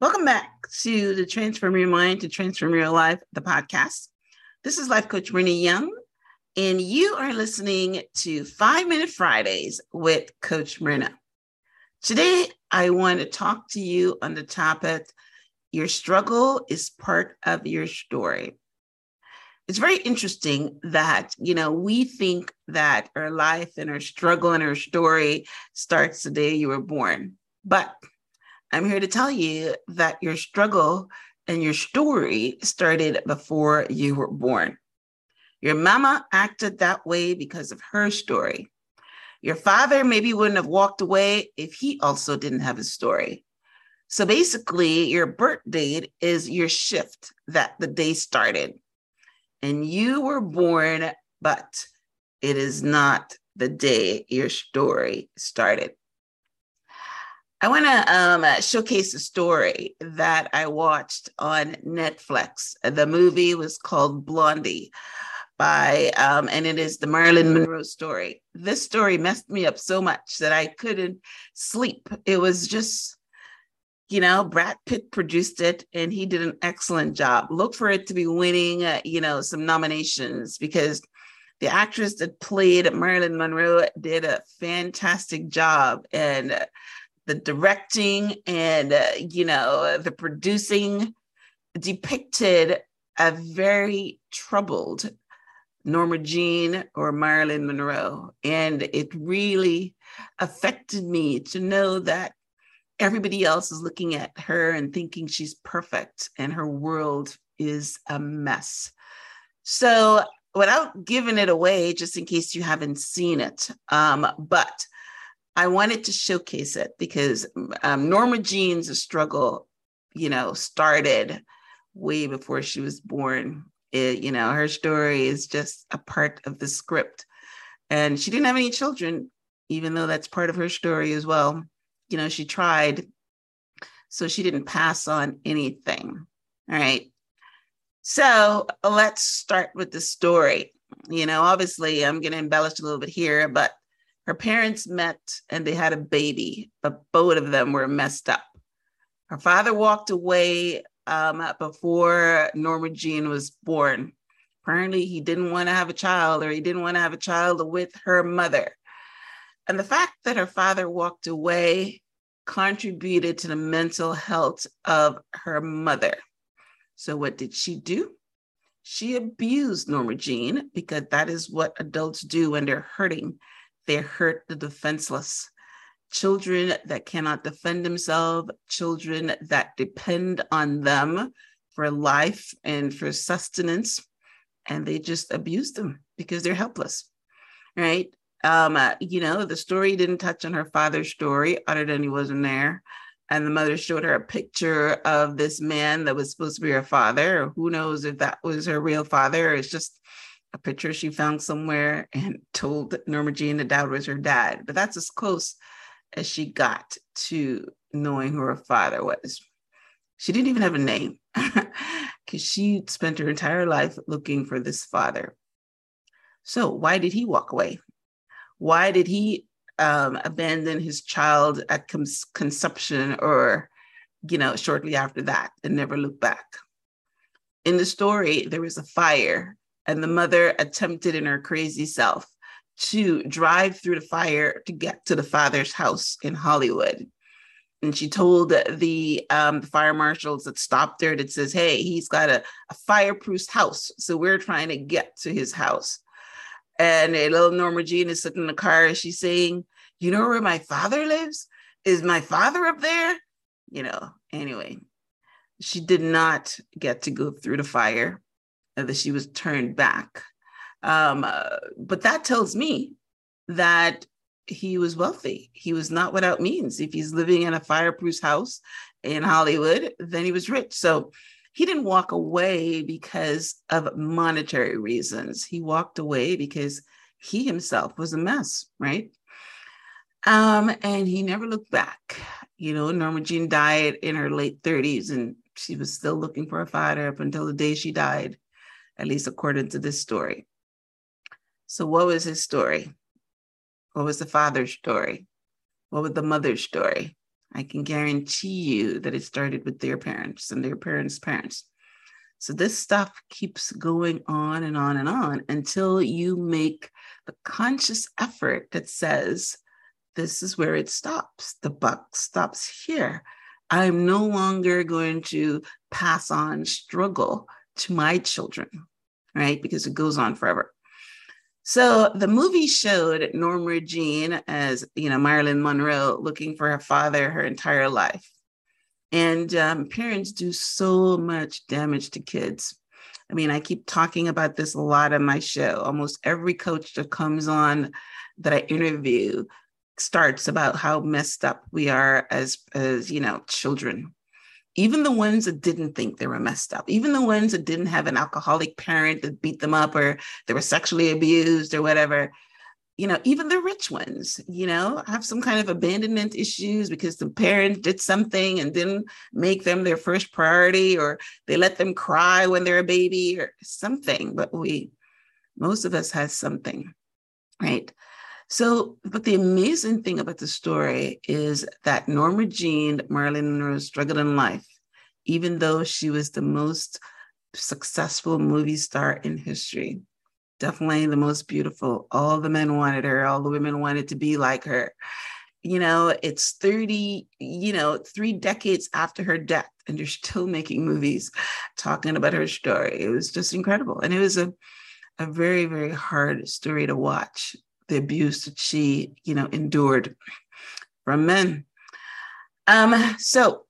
Welcome back to the Transform Your Mind to Transform Your Life, the podcast. This is Life Coach Renee Young, and you are listening to Five Minute Fridays with Coach Myrna. Today, I want to talk to you on the topic Your struggle is part of your story. It's very interesting that, you know, we think that our life and our struggle and our story starts the day you were born. But I'm here to tell you that your struggle and your story started before you were born. Your mama acted that way because of her story. Your father maybe wouldn't have walked away if he also didn't have a story. So basically, your birth date is your shift that the day started. And you were born, but it is not the day your story started. I want to um, showcase a story that I watched on Netflix. The movie was called Blondie by, um, and it is the Marilyn Monroe story. This story messed me up so much that I couldn't sleep. It was just, you know, Brad Pitt produced it and he did an excellent job. Look for it to be winning, uh, you know, some nominations because the actress that played Marilyn Monroe did a fantastic job. And uh, the directing and uh, you know the producing depicted a very troubled Norma Jean or Marilyn Monroe. And it really affected me to know that everybody else is looking at her and thinking she's perfect and her world is a mess. So without giving it away just in case you haven't seen it um, but I wanted to showcase it because um, Norma Jean's struggle, you know, started way before she was born. It, you know, her story is just a part of the script. And she didn't have any children, even though that's part of her story as well. You know, she tried, so she didn't pass on anything. All right. So let's start with the story. You know, obviously, I'm going to embellish a little bit here, but her parents met and they had a baby, but both of them were messed up. Her father walked away um, before Norma Jean was born. Apparently, he didn't want to have a child, or he didn't want to have a child with her mother. And the fact that her father walked away contributed to the mental health of her mother. So, what did she do? She abused Norma Jean because that is what adults do when they're hurting they hurt the defenseless. Children that cannot defend themselves, children that depend on them for life and for sustenance, and they just abuse them because they're helpless, right? Um, uh, you know, the story didn't touch on her father's story, other than he wasn't there. And the mother showed her a picture of this man that was supposed to be her father. Who knows if that was her real father? It's just a picture she found somewhere and told Norma Jean that that was her dad. But that's as close as she got to knowing who her father was. She didn't even have a name because she spent her entire life looking for this father. So, why did he walk away? Why did he um, abandon his child at con- conception or, you know, shortly after that and never look back? In the story, there was a fire and the mother attempted in her crazy self to drive through the fire to get to the father's house in Hollywood. And she told the, um, the fire marshals that stopped there that says, Hey, he's got a, a fireproof house. So we're trying to get to his house. And a little Norma Jean is sitting in the car she's saying, You know where my father lives? Is my father up there? You know, anyway, she did not get to go through the fire that she was turned back. Um, uh, but that tells me that he was wealthy. He was not without means. If he's living in a fireproof house in Hollywood, then he was rich. So he didn't walk away because of monetary reasons. He walked away because he himself was a mess, right? Um, and he never looked back. You know, Norma Jean died in her late 30s and she was still looking for a father up until the day she died at least according to this story. So, what was his story? What was the father's story? What was the mother's story? I can guarantee you that it started with their parents and their parents' parents. So this stuff keeps going on and on and on until you make the conscious effort that says, this is where it stops. The buck stops here. I'm no longer going to pass on struggle to my children, right? Because it goes on forever. So the movie showed Norma Jean as, you know, Marilyn Monroe looking for her father her entire life. And um, parents do so much damage to kids. I mean, I keep talking about this a lot on my show. Almost every coach that comes on that I interview starts about how messed up we are as, as you know, children. Even the ones that didn't think they were messed up, even the ones that didn't have an alcoholic parent that beat them up or they were sexually abused or whatever, you know, even the rich ones, you know, have some kind of abandonment issues because the parent did something and didn't make them their first priority, or they let them cry when they're a baby or something. But we, most of us has something, right? So, but the amazing thing about the story is that Norma Jean, Marilyn Monroe, struggled in life, even though she was the most successful movie star in history definitely the most beautiful. All the men wanted her, all the women wanted to be like her. You know, it's 30, you know, three decades after her death, and they're still making movies talking about her story. It was just incredible. And it was a, a very, very hard story to watch the abuse that she, you know, endured from men. Um, so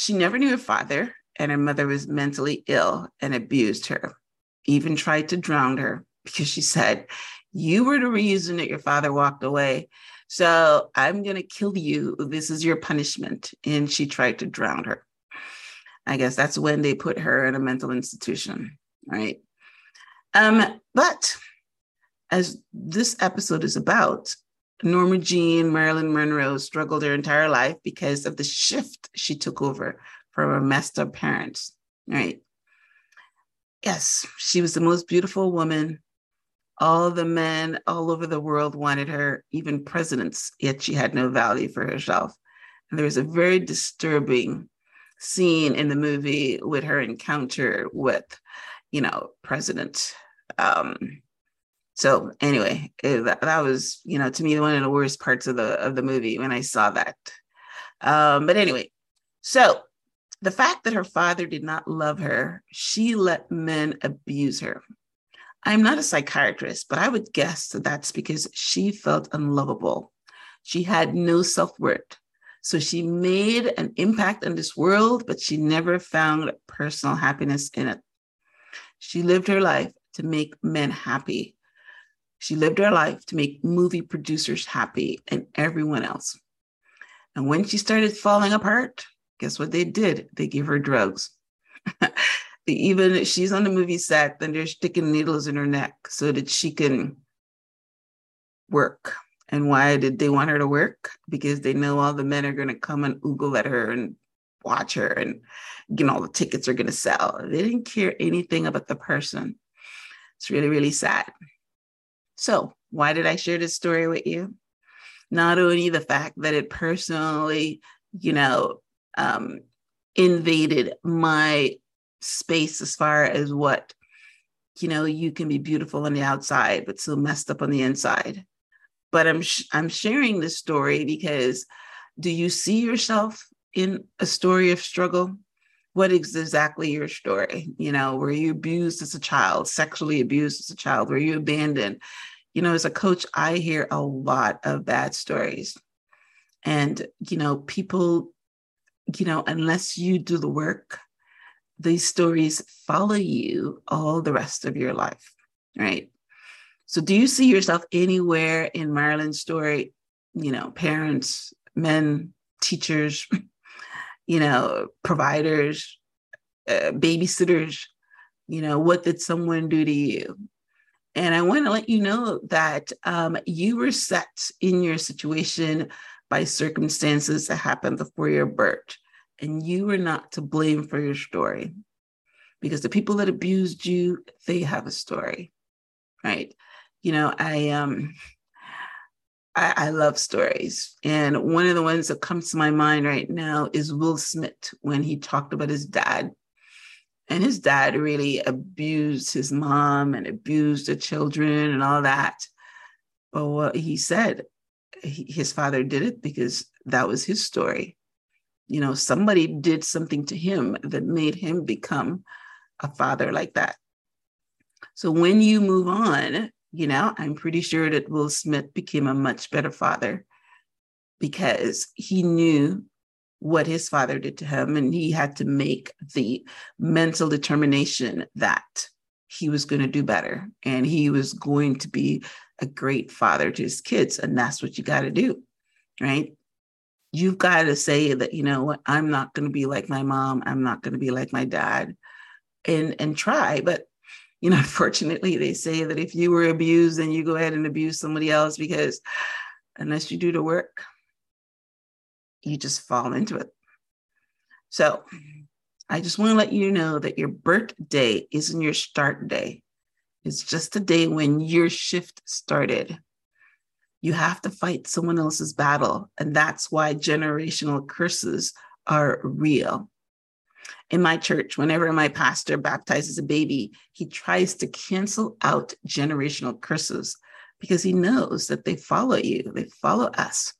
she never knew her father, and her mother was mentally ill and abused her even tried to drown her because she said, You were the reason that your father walked away. So I'm going to kill you. This is your punishment. And she tried to drown her. I guess that's when they put her in a mental institution, right? Um, but as this episode is about, Norma Jean Marilyn Monroe struggled her entire life because of the shift she took over from her messed up parents, right? Yes, she was the most beautiful woman. All the men all over the world wanted her, even presidents, yet she had no value for herself. And there was a very disturbing scene in the movie with her encounter with, you know, President. Um, so anyway, it, that, that was, you know, to me one of the worst parts of the of the movie when I saw that. Um, but anyway, so the fact that her father did not love her, she let men abuse her. I'm not a psychiatrist, but I would guess that that's because she felt unlovable. She had no self worth. So she made an impact on this world, but she never found personal happiness in it. She lived her life to make men happy. She lived her life to make movie producers happy and everyone else. And when she started falling apart, guess what they did? They gave her drugs. even she's on the movie set, then they're sticking needles in her neck so that she can work. And why did they want her to work? Because they know all the men are going to come and oogle at her and watch her, and you know all the tickets are going to sell. They didn't care anything about the person. It's really, really sad. So, why did I share this story with you? Not only the fact that it personally, you know, um, invaded my space as far as what you know you can be beautiful on the outside but still messed up on the inside but i'm sh- i'm sharing this story because do you see yourself in a story of struggle what is exactly your story you know were you abused as a child sexually abused as a child were you abandoned you know as a coach i hear a lot of bad stories and you know people you know, unless you do the work, these stories follow you all the rest of your life, right? So, do you see yourself anywhere in Marilyn's story? You know, parents, men, teachers, you know, providers, uh, babysitters. You know, what did someone do to you? And I want to let you know that um, you were set in your situation by circumstances that happened before your birth. And you were not to blame for your story because the people that abused you, they have a story, right? You know, I um I, I love stories. And one of the ones that comes to my mind right now is Will Smith when he talked about his dad. And his dad really abused his mom and abused the children and all that. But what he said, he, his father did it because that was his story. You know, somebody did something to him that made him become a father like that. So when you move on, you know, I'm pretty sure that Will Smith became a much better father because he knew what his father did to him and he had to make the mental determination that he was going to do better and he was going to be a great father to his kids and that's what you got to do right? You've got to say that you know what i'm not going to be like my mom i'm not going to be like my dad and and try but you know unfortunately they say that if you were abused then you go ahead and abuse somebody else because unless you do the work you just fall into it. So i just want to let you know that your birthday isn't your start day. It's just the day when your shift started. You have to fight someone else's battle and that's why generational curses are real in my church, whenever my pastor baptizes a baby, he tries to cancel out generational curses because he knows that they follow you, they follow us.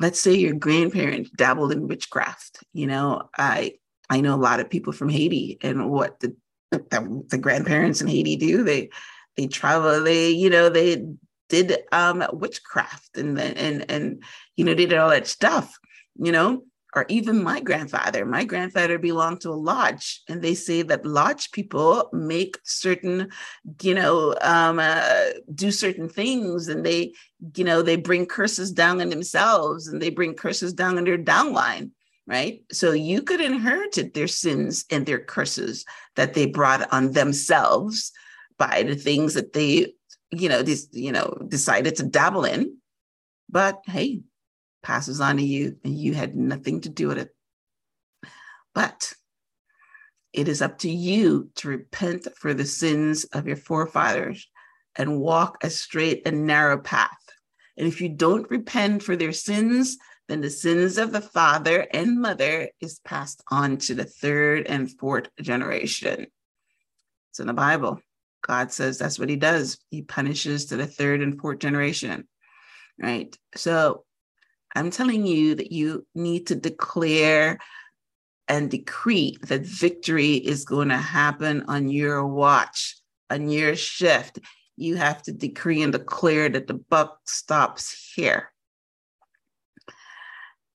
Let's say your grandparent dabbled in witchcraft. You know, I I know a lot of people from Haiti and what the the, the grandparents in Haiti do. They they travel, they, you know, they did um witchcraft and and and you know, they did all that stuff, you know or even my grandfather. My grandfather belonged to a lodge, and they say that lodge people make certain, you know, um, uh, do certain things, and they, you know, they bring curses down on themselves, and they bring curses down on their downline. Right. So you could inherit their sins and their curses that they brought on themselves by the things that they, you know, this, you know, decided to dabble in. But hey, passes on to you, and you had nothing to do with it. But it is up to you to repent for the sins of your forefathers and walk a straight and narrow path. And if you don't repent for their sins, then the sins of the father and mother is passed on to the third and fourth generation. It's in the Bible. God says that's what he does. He punishes to the third and fourth generation. Right. So I'm telling you that you need to declare and decree that victory is going to happen on your watch, on your shift. You have to decree and declare that the buck stops here.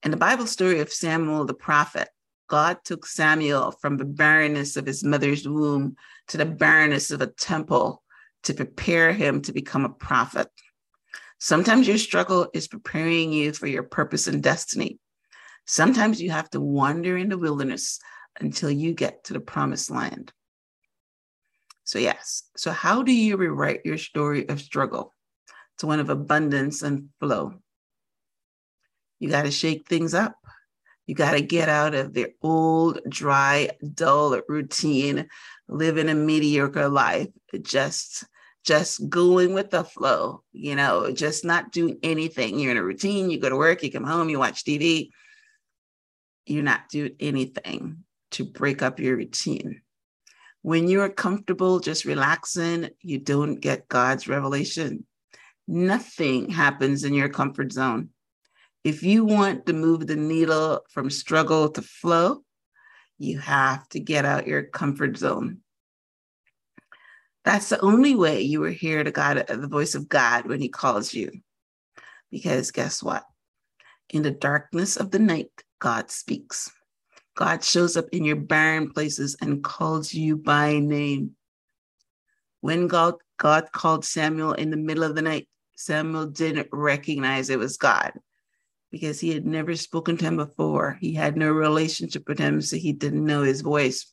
In the Bible story of Samuel the prophet, God took Samuel from the barrenness of his mother's womb to the barrenness of a temple to prepare him to become a prophet. Sometimes your struggle is preparing you for your purpose and destiny. Sometimes you have to wander in the wilderness until you get to the promised land. So, yes. So, how do you rewrite your story of struggle to one of abundance and flow? You got to shake things up. You got to get out of the old, dry, dull routine, living a mediocre life. Just just going with the flow, you know, just not doing anything. You're in a routine, you go to work, you come home, you watch TV. You're not doing anything to break up your routine. When you're comfortable just relaxing, you don't get God's revelation. Nothing happens in your comfort zone. If you want to move the needle from struggle to flow, you have to get out your comfort zone. That's the only way you will hear the God, the voice of God when He calls you. Because guess what? In the darkness of the night, God speaks. God shows up in your barren places and calls you by name. When God, God called Samuel in the middle of the night, Samuel didn't recognize it was God because he had never spoken to him before. He had no relationship with him, so he didn't know his voice.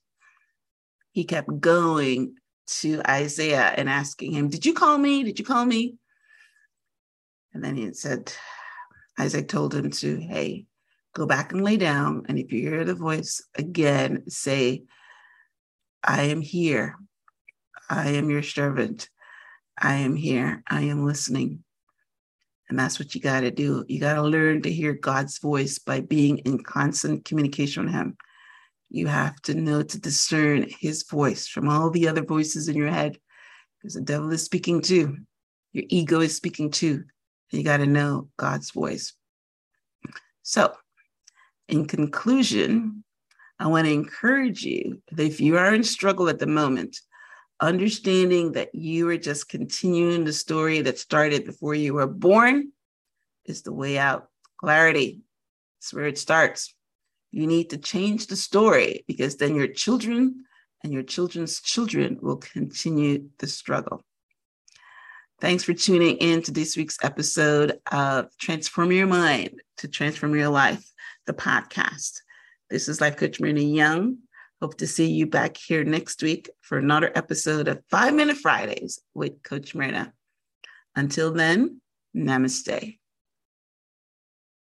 He kept going to Isaiah and asking him, Did you call me? Did you call me? And then he said, Isaac told him to, Hey, go back and lay down. And if you hear the voice again, say, I am here. I am your servant. I am here. I am listening. And that's what you got to do. You got to learn to hear God's voice by being in constant communication with Him. You have to know to discern His voice from all the other voices in your head because the devil is speaking too. Your ego is speaking too. You got to know God's voice. So, in conclusion, I want to encourage you that if you are in struggle at the moment, understanding that you are just continuing the story that started before you were born is the way out. Clarity is where it starts. You need to change the story because then your children and your children's children will continue the struggle. Thanks for tuning in to this week's episode of Transform Your Mind to Transform Your Life, the podcast. This is Life Coach Marina Young. Hope to see you back here next week for another episode of Five Minute Fridays with Coach Marina. Until then, namaste.